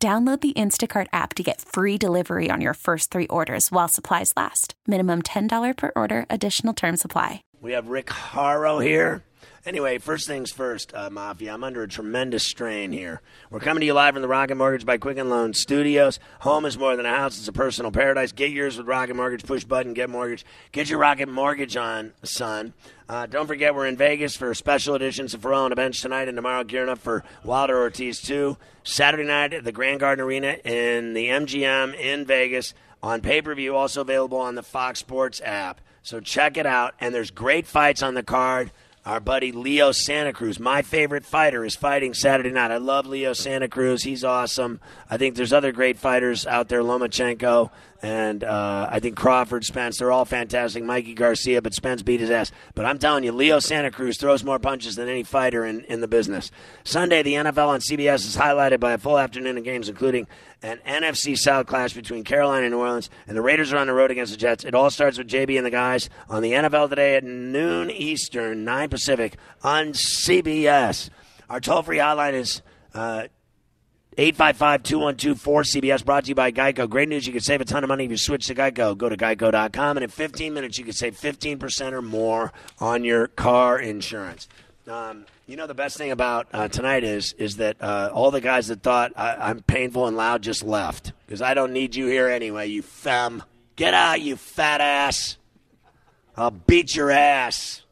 Download the Instacart app to get free delivery on your first three orders while supplies last. Minimum $10 per order, additional term supply. We have Rick Horrow here. Anyway, first things first, uh, Mafia. I'm under a tremendous strain here. We're coming to you live from the Rocket Mortgage by Quicken Loan Studios. Home is more than a house; it's a personal paradise. Get yours with Rocket Mortgage. Push button, get mortgage. Get your Rocket Mortgage on, son. Uh, don't forget, we're in Vegas for special editions of Ferrall on the bench tonight and tomorrow, gearing up for Wilder Ortiz too. Saturday night at the Grand Garden Arena in the MGM in Vegas on pay per view, also available on the Fox Sports app. So check it out. And there's great fights on the card. Our buddy Leo Santa Cruz, my favorite fighter, is fighting Saturday night. I love Leo Santa Cruz. He's awesome. I think there's other great fighters out there, Lomachenko, and uh, I think Crawford, Spence. They're all fantastic. Mikey Garcia, but Spence beat his ass. But I'm telling you, Leo Santa Cruz throws more punches than any fighter in, in the business. Sunday, the NFL on CBS is highlighted by a full afternoon of games, including an NFC South clash between Carolina and New Orleans, and the Raiders are on the road against the Jets. It all starts with JB and the guys on the NFL today at noon Eastern, 9 Pacific on CBS. Our toll free hotline is. Uh, 855-212-4CBS brought to you by Geico. Great news, you can save a ton of money if you switch to Geico. Go to geico.com and in 15 minutes you can save 15% or more on your car insurance. Um, you know the best thing about uh, tonight is is that uh, all the guys that thought I, am painful and loud just left because I don't need you here anyway. You femme, get out, you fat ass. I'll beat your ass.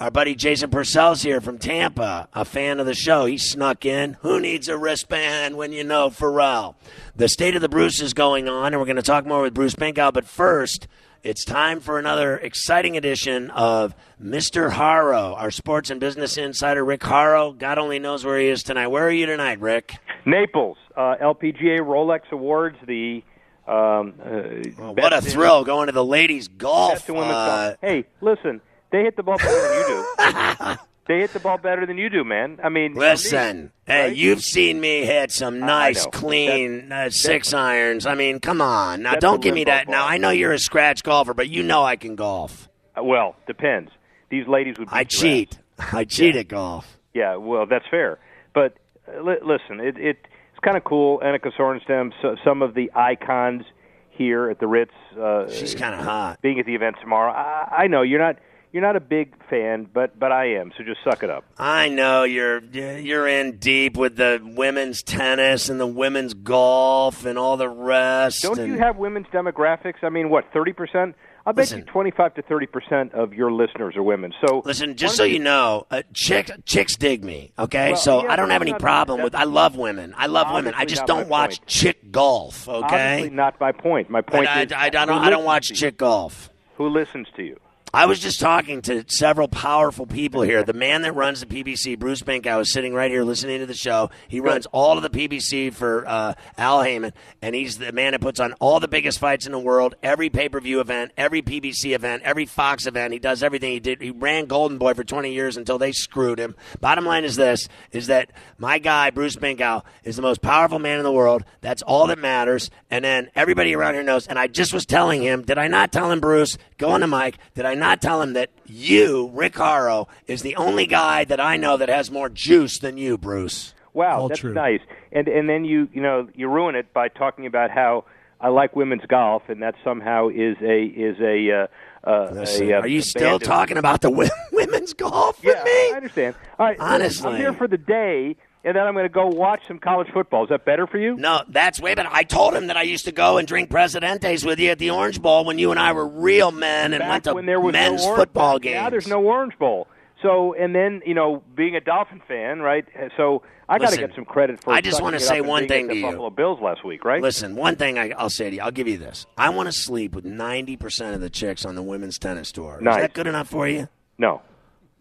Our buddy Jason Purcell's here from Tampa, a fan of the show. He snuck in. Who needs a wristband when you know Ferrall? The state of the Bruce is going on, and we're going to talk more with Bruce Binkow. But first, it's time for another exciting edition of Mr. Horrow, our sports and business insider, Rick Horrow. God only knows where he is tonight. Where are you tonight, Rick? Naples, uh, LPGA Rolex Awards, the um, uh, well, what a thrill going to the ladies' golf. Uh, golf. Hey, listen, they hit the ball better than you do. they hit the ball better than you do, man. I mean, listen, me, hey, right? you've seen me hit some nice, clean uh, six irons. I mean, come on, now don't give me that. Ball. Now I know you're a scratch golfer, but you know I can golf. Uh, well, depends. These ladies would. I cheat. I cheat yeah. at golf. Yeah, well, that's fair. But uh, li- listen, it, it it's kind of cool. Annika Sorenstam, so, some of the icons here at the Ritz. Uh, She's kind of hot. Being at the event tomorrow, I, I know you're not you're not a big fan, but but I am. So just suck it up. I know you're you're in deep with the women's tennis and the women's golf and all the rest. Don't and... you have women's demographics? I mean, what thirty percent? I bet listen, you twenty-five to thirty percent of your listeners are women. So listen, just so you know, uh, chicks chicks dig me. Okay, well, so yeah, I don't have any problem with. I love women. I love women. I just don't watch point. chick golf. Okay, obviously not my point. My point I, is, I, I, don't. I don't watch chick golf. Who listens to you? I was just talking to several powerful people here. The man that runs the PBC, Bruce Binkow, is sitting right here listening to the show. He runs all of the PBC for uh, Al Haymon, and he's the man that puts on all the biggest fights in the world, every pay per view event, every PBC event, every Fox event. He does everything. He did. He ran Golden Boy for 20 years until they screwed him. Bottom line is this: is that my guy Bruce Binkow is the most powerful man in the world. That's all that matters. And then everybody around here knows. And I just was telling him, did I not tell him, Bruce? Go on the mic. Did I not tell him that you, Rick Horrow, is the only guy that I know that has more juice than you, Bruce? Wow, All that's true. nice. And and then you you know you ruin it by talking about how I like women's golf, and that somehow is a is a. Uh, uh, Listen, a, uh, are you still talking about the women's golf yeah, me? I understand. All right, honestly, I'm here for the day and then I'm going to go watch some college football. Is that better for you? No, that's way better. I told him that I used to go and drink Presidentes with you at the Orange Bowl when you and I were real men and Back went to when there was men's no football games. Now there's no Orange Bowl. So, and then you know, being a Dolphin fan, right? So I got to get some credit for. I just want to say one thing to you. Buffalo Bills last week, right? Listen, one thing I, will say to you, I'll give you this. I want to sleep with ninety percent of the chicks on the women's tennis tour. Nice. Is that good enough for you? No.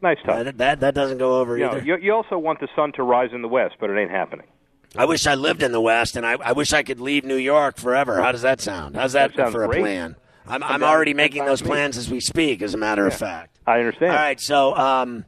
Nice touch. That, that, that doesn't go over you either. Know, you, you also want the sun to rise in the west, but it ain't happening. I wish I lived in the West, and I, I wish I could leave New York forever. How does that sound? How's that, That for a great. plan? I'm, I'm already making those plans as we speak, as a matter of fact. I understand. All right, so um,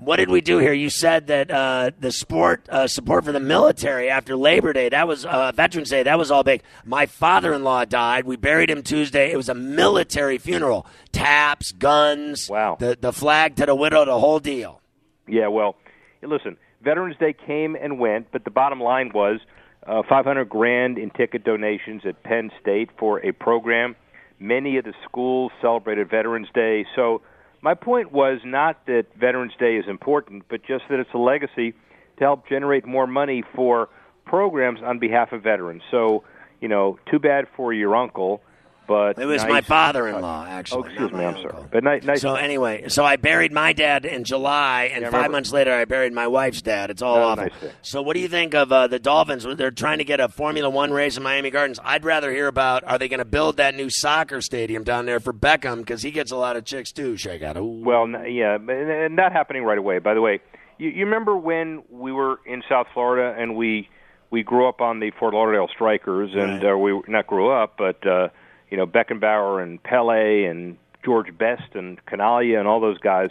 what did we do here? You said that uh, the sport uh, support for the military after Labor Day, that was uh, Veterans Day, that was all big. My father-in-law died. We buried him Tuesday. It was a military funeral. Taps, guns, Wow. the the flag to the widow, the whole deal. Yeah, well, listen, Veterans Day came and went, but the bottom line was uh, 500 grand in ticket donations at Penn State for a program. Many of the schools celebrated Veterans Day. So my point was not that Veterans Day is important, but just that it's a legacy to help generate more money for programs on behalf of veterans. So, you know, too bad for your uncle, but It was nice- my father-in-law, actually. Oh, excuse me, I'm uncle. sorry. But nice, nice So anyway, so I buried my dad in July, and Yeah, five months later, I buried my wife's dad. It's all Oh, awful. nice. So, what do you think of uh, the Dolphins? They're trying to get a Formula One race in Miami Gardens. I'd rather hear about are they going to build that new soccer stadium down there for Beckham because he gets a lot of chicks too. Shake out. Well, n- yeah, and and not happening right away. By the way, you, you remember when we were in South Florida and we we grew up on the Fort Lauderdale Strikers, and Right. uh, we not grew up, but uh, you know Beckenbauer and Pele and George Best and Chinaglia and all those guys,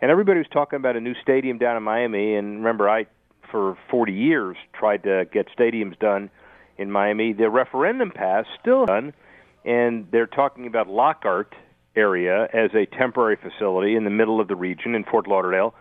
and everybody was talking about a new stadium down in Miami. And remember, I for 40 years tried to get stadiums done in Miami. The referendum passed, still done, and they're talking about Lockhart area as a temporary facility in the middle of the region in Fort Lauderdale.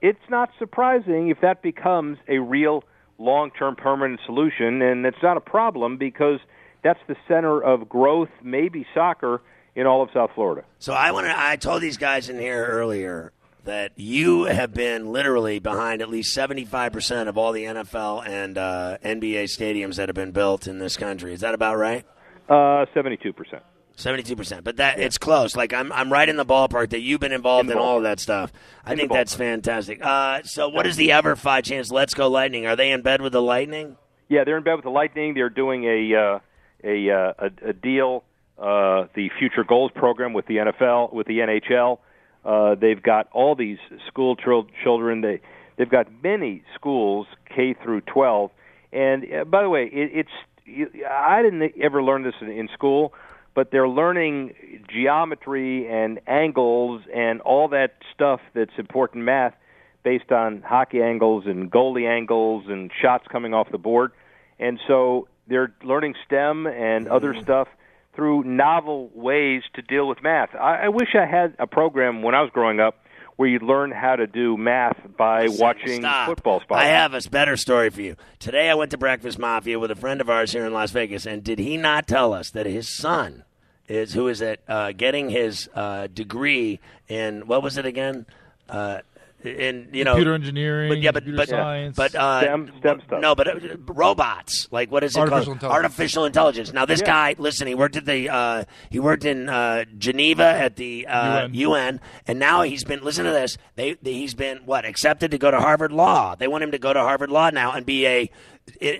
It's not surprising if that becomes a real long-term permanent solution, and it's not a problem because that's the center of growth, maybe soccer in all of South Florida. So I want to. I told these guys in here earlier that you have been literally behind at least seventy-five percent of all the NFL and uh, NBA stadiums that have been built in this country. Is that about right? Uh, Seventy-two percent. Seventy-two percent, but that it's close. Like I'm, I'm right in the ballpark that you've been involved in, In all of that stuff. I In think that's fantastic. Uh, so, what is the EverFi chance? Let's go Lightning. Are they in bed with the Lightning? Yeah, they're in bed with the Lightning. They're doing a uh, a, uh, a a deal, uh, the Future Goals program with the NFL, with the NHL. Uh, they've got all these school chil- children. They they've got many schools K through 12. And uh, by the way, it, it's I didn't ever learn this in, in school, but they're learning geometry and angles and all that stuff that's important math based on hockey angles and goalie angles and shots coming off the board. And so they're learning STEM and other stuff through novel ways to deal with math. I, I wish I had a program when I was growing up where you learn how to do math by watching Stop. football I have a better story for you. Today I went to Breakfast Mafia with a friend of ours here in Las Vegas, and did he not tell us that his son is who is at uh, getting his uh, degree in what was it again? Uh, in you know Computer engineering, but yeah, but computer but science. but uh, STEM- STEM stuff. No, but uh, robots. Like what is it Artificial called? intelligence. Artificial intelligence. Now this Yeah. guy, listen, he worked at the uh, he worked in uh, Geneva at the uh, UN. UN, and now he's been. Listen to this. They, they he's been what accepted to go to Harvard Law. They want him to go to Harvard Law now and be a, a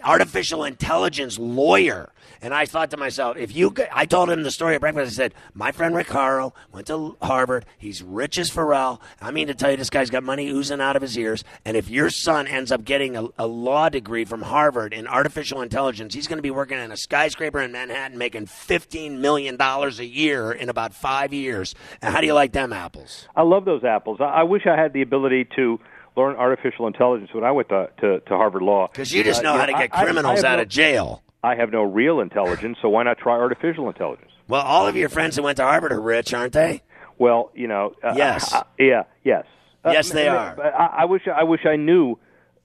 artificial intelligence lawyer. And I thought to myself, if you, I told him the story at breakfast. I said, my friend Rick Horrow went to Harvard. He's rich as Pharrell. I mean to tell you, this guy's got money oozing out of his ears. And if your son ends up getting a, a law degree from Harvard in artificial intelligence, he's going to be working in a skyscraper in Manhattan, making fifteen million dollars a year in about five years. And how do you like them apples? I love those apples. I, I wish I had the ability to learn artificial intelligence when I went to to, to Harvard Law. Because you just Uh, know how yeah, to get I- criminals I out no- of jail. I have no real intelligence, so why not try artificial intelligence? Well, all of your friends that went to Harvard are rich, aren't they? Well, you know, uh, Yes. uh, yeah, yes, Yes, they are. I, I wish I wish I knew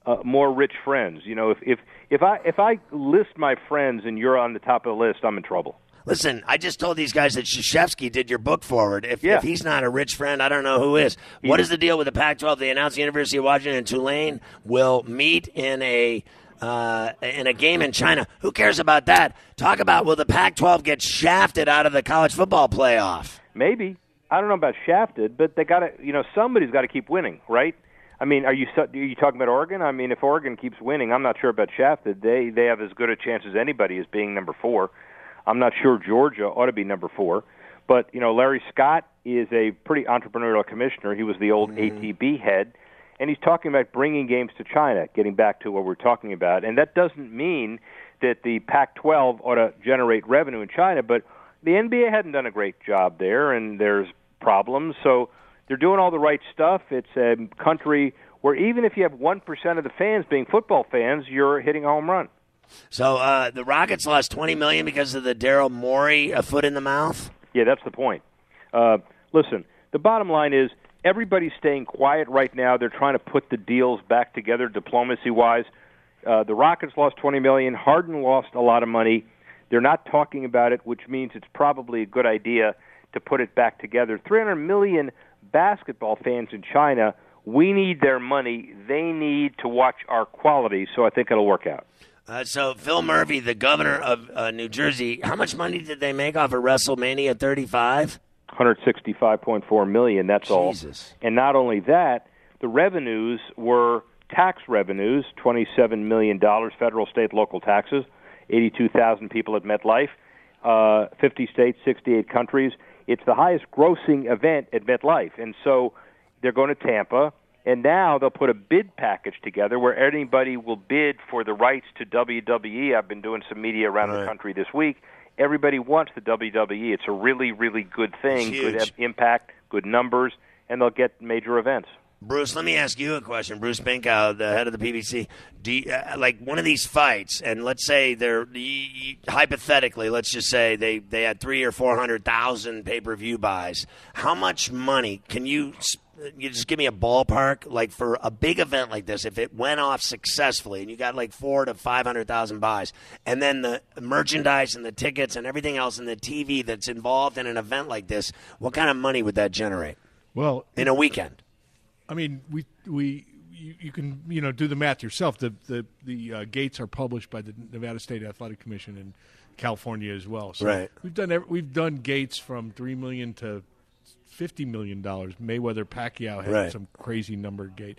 uh, more rich friends. You know, if if if I if I list my friends and you're on the top of the list, I'm in trouble. Listen, I just told these guys that Krzyzewski did your book forward. If, Yeah. if he's not a rich friend, I don't know who is. What is the deal with the Pac-12? They announced the University of Washington and Tulane will meet in a uh, in a game in China. Who cares about that? Talk about will the Pac-12 get shafted out of the college football playoff? Maybe I don't know about shafted, but they got to. You know, somebody's got to keep winning, right? I mean, are you are you talking about Oregon? I mean, if Oregon keeps winning, I'm not sure about shafted. They they have as good a chance as anybody as being number four. I'm not sure Georgia ought to be number four, but you know, Larry Scott is a pretty entrepreneurial commissioner. He was the old mm-hmm. ATP head, and he's talking about bringing games to China, getting back to what we're talking about. And that doesn't mean that the Pac 12 ought to generate revenue in China, but the NBA hadn't done a great job there, and there's problems. So they're doing all the right stuff. It's a country where even if you have 1% of the fans being football fans, you're hitting a home run. So uh, the Rockets lost 20 million because of the Daryl Morey a foot in the mouth. Yeah, that's the point. Uh, listen, the bottom line is everybody's staying quiet right now. They're trying to put the deals back together diplomacy wise. Uh, the Rockets lost 20 million. Harden lost a lot of money. They're not talking about it, which means it's probably a good idea to put it back together. 300 million basketball fans in China. We need their money. They need to watch our quality. So I think it'll work out. Uh, so Phil Murphy, the governor of uh, New Jersey, how much money did they make off of WrestleMania 35? 165.4 million. That's Jesus. all. And not only that, the revenues were tax revenues, 27 million dollars, federal, state, local taxes, 82,000 people at MetLife, uh, 50 states, 68 countries. It's the highest grossing event at MetLife, and so they're going to Tampa. And now they'll put a bid package together where anybody will bid for the rights to WWE. I've been doing some media around right. the country this week. Everybody wants the WWE. It's a really, really good thing, good impact, good numbers, and they'll get major events. Bruce, let me ask you a question. Bruce Binkow, the head of the PBC. Do you, uh, like one of these fights, and let's say they're hypothetically, let's just say they they had three or four hundred thousand pay per view buys. How much money can you? You just give me a ballpark, like for a big event like this, if it went off successfully and you got like four to five hundred thousand buys, and then the merchandise and the tickets and everything else and the TV that's involved in an event like this, what kind of money would that generate? Well, in a weekend. I mean, we we you, you, can you know do the math yourself. The the the uh, gates are published by the Nevada State Athletic Commission in California as well. So right. we've done we've done gates from three million to fifty million dollars. Mayweather Pacquiao had right. some crazy number gate.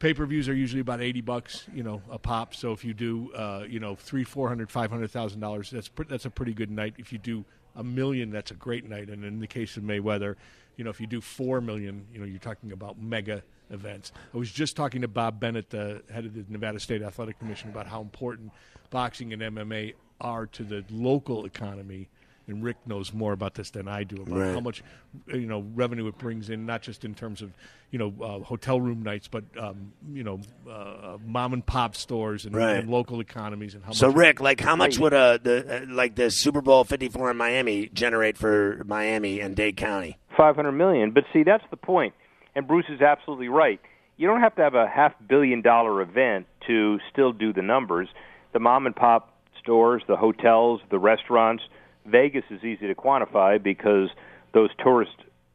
Pay per views are usually about eighty bucks, you know, a pop. So if you do, uh, you know, three, four hundred, five hundred thousand dollars, that's pr- that's a pretty good night. If you do a million, that's a great night. And in the case of Mayweather, you know, if you do four million, you know, you're talking about mega events. I was just talking to Bob Bennett, the head of the Nevada State Athletic Commission, about how important boxing and MMA are to the local economy. And Rick knows more about this than I do about right. how much, you know, revenue it brings in, not just in terms of, you know, uh, hotel room nights, but um, you know, uh, mom and pop stores and, right. and, local economies and how. So much Rick, like, how much would uh, the uh, like the Super Bowl Fifty Four in Miami generate for Miami and Dade County? Five hundred million. But see, that's the point. point and Bruce is absolutely right. You don't have to have a half billion dollar event to still do the numbers. The mom and pop stores, the hotels, the restaurants, Vegas is easy to quantify because those tourist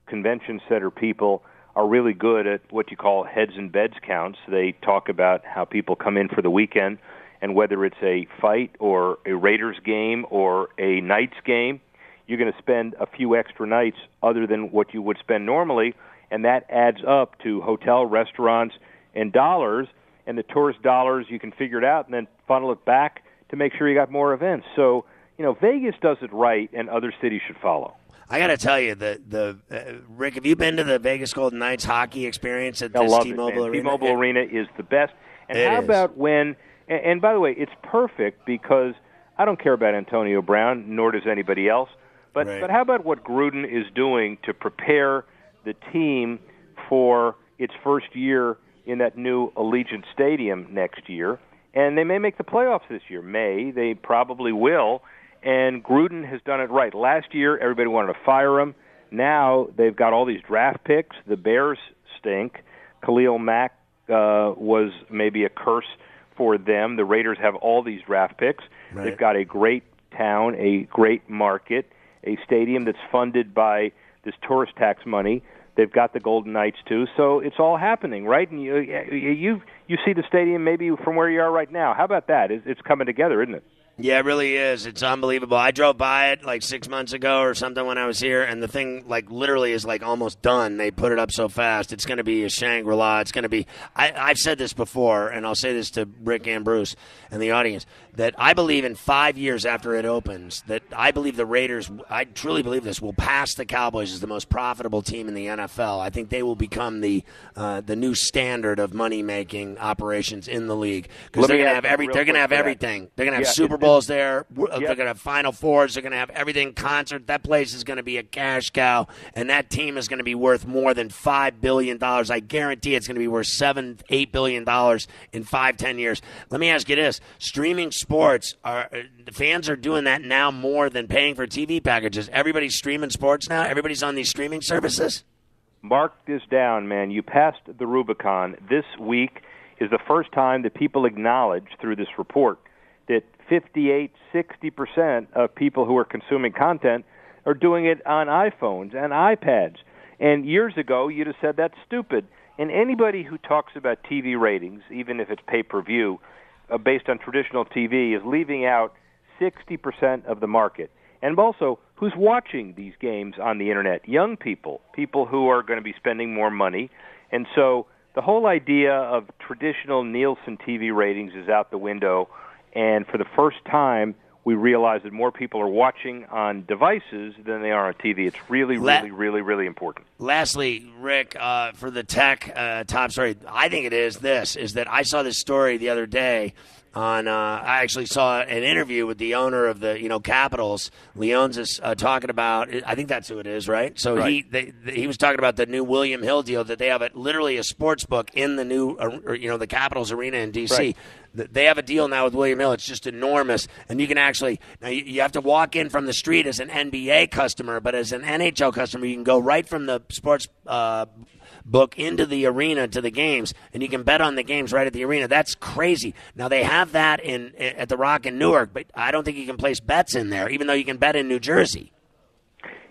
convention center people are really good at what you call heads and beds counts. They talk about how people come in for the weekend and whether it's a fight or a Raiders game or a Knights game, you're going to spend a few extra nights other than what you would spend normally and that adds up to hotel, restaurants, and dollars. And the tourist dollars, you can figure it out and then funnel it back to make sure you got more events. So, you know, Vegas does it right, and other cities should follow. I got to tell you, the the uh, Rick, have you been to the Vegas Golden Knights hockey experience at this T-Mobile it, Arena? T-Mobile it, Arena is the best. And how is. about when? And, and by the way, it's perfect because I don't care about Antonio Brown, nor does anybody else. But Right. but how about what Gruden is doing to prepare the team for its first year in that new Allegiant Stadium next year? And they may make the playoffs this year. May they probably will. And Gruden has done it right. Last year, everybody wanted to fire him. Now they've got all these draft picks. The Bears stink. Khalil Mack uh, was maybe a curse for them. The Raiders have all these draft picks. Right. They've got a great town, a great market, a stadium that's funded by this tourist tax money. They've got the Golden Knights too, so it's all happening, right? And you you you see the stadium maybe from where you are right now. How about that? It's, it's coming together, isn't it? Yeah, it really is. It's unbelievable. I drove by it like six months ago or something when I was here, and the thing like literally is like almost done. They put it up so fast. It's going to be a Shangri La. It's going to be. I, I've said this before, and I'll say this to Rick and Bruce and the audience that I believe in five years after it opens, that I believe the Raiders. I truly believe this will pass the Cowboys as the most profitable team in the NFL. I think they will become the uh, the new standard of money making operations in the league because they're going to have every. They're going to have everything. They're going to have Yeah, Super it- Bowls there. Yep. They're going to have Final Fours. They're going to have everything concert. That place is going to be a cash cow, and that team is going to be worth more than five billion dollars. I guarantee it's going to be worth seven, eight billion dollars in five, ten years. Let me ask you this: streaming sports are uh, the fans are doing that now more than paying for TV packages. Everybody's streaming sports now. Everybody's on these streaming services. Mark this down, man. You passed the Rubicon. This week is the first time that people acknowledge through this report that 58, 60% of people who are consuming content are doing it on iPhones and iPads. And years ago, you'd have said that's stupid. And anybody who talks about TV ratings, even if it's pay per view, uh, based on traditional TV, is leaving out 60% of the market. And also, who's watching these games on the internet? Young people, people who are going to be spending more money. And so the whole idea of traditional Nielsen TV ratings is out the window. And for the first time, we realize that more people are watching on devices than they are on TV. It's really, La- really, really, really important. Lastly, Rick, uh, for the tech uh, top story, I think it is this: is that I saw this story the other day on. Uh, I actually saw an interview with the owner of the you know Capitals, Leonsis, is uh, talking about. I think that's who it is, right? So he they, he was talking about the new William Hill deal that they have a, literally a sports book in the new uh, or, you know the Capitals arena in DC. Right. They have a deal now with William Hill. It's just enormous, and you can actually now you, you have to walk in from the street as an NBA customer, but as an NHL customer, you can go right from the sports uh, book into the arena to the games, and you can bet on the games right at the arena. That's crazy. Now they have that in at the Rock in Newark, but I don't think you can place bets in there, even though you can bet in New Jersey.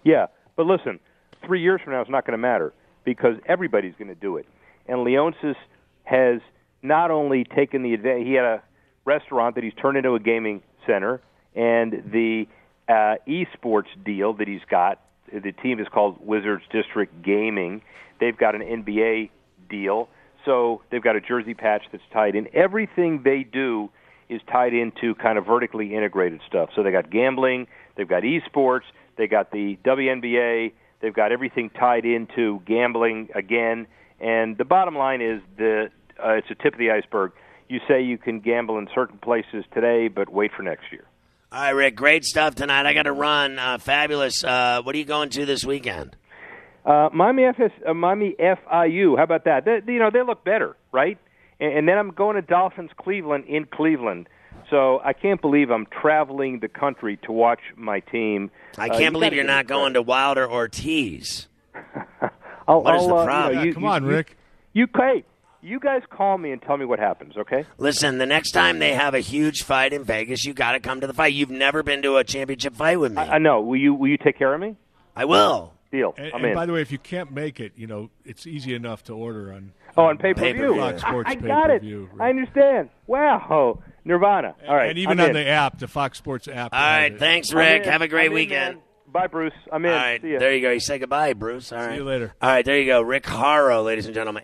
Yeah, but listen, three years from now it's not going to matter because everybody's going to do it. And Leonsis has not only taken the advantage, he had a restaurant that he's turned into a gaming center, and the uh, esports deal that he's got, the team is called Wizards District Gaming. They've got an NBA deal, so they've got a jersey patch that's tied in. Everything they do is tied into kind of vertically integrated stuff. So they got gambling, they've got esports, they got the WNBA, they've got everything tied into gambling again. And the bottom line is the uh, it's a tip of the iceberg. You say you can gamble in certain places today, but wait for next year. All right, Rick, great stuff tonight. I got to run. Uh, fabulous. Uh, what are you going to this weekend? Uh, Miami FS, uh, Miami FIU. How about that? They, you know they look better, right? And, and then I'm going to Dolphins Cleveland in Cleveland. So I can't believe I'm traveling the country to watch my team. I Uh, can't you believe you're not going credit. to Wilder Ortiz. I'll, What is I'll, the uh, you problem? know, you- come you- on, you- Rick. You, hey, you guys call me and tell me what happens, okay? Listen, the next time they have a huge fight in Vegas, you got to come to the fight. You've never been to a championship fight with me. I, I know. Will you will you take care of me? I will. Deal. And, I'm and in. by the way, if you can't make it, you know it's easy enough to order on. oh, on pay per Pay-per-view. Fox Sports I got it. pay-per-view, I right. understand. Wow, Nirvana. All right, and even I'm on in. the app, the Fox Sports app. All right. it. thanks, Rick. Have a great I'm weekend. man. Bye, Bruce. I'm in. All right, See there you go. You say goodbye, Bruce. All right. See you later. All right, there you go. Rick Horrow, ladies and gentlemen.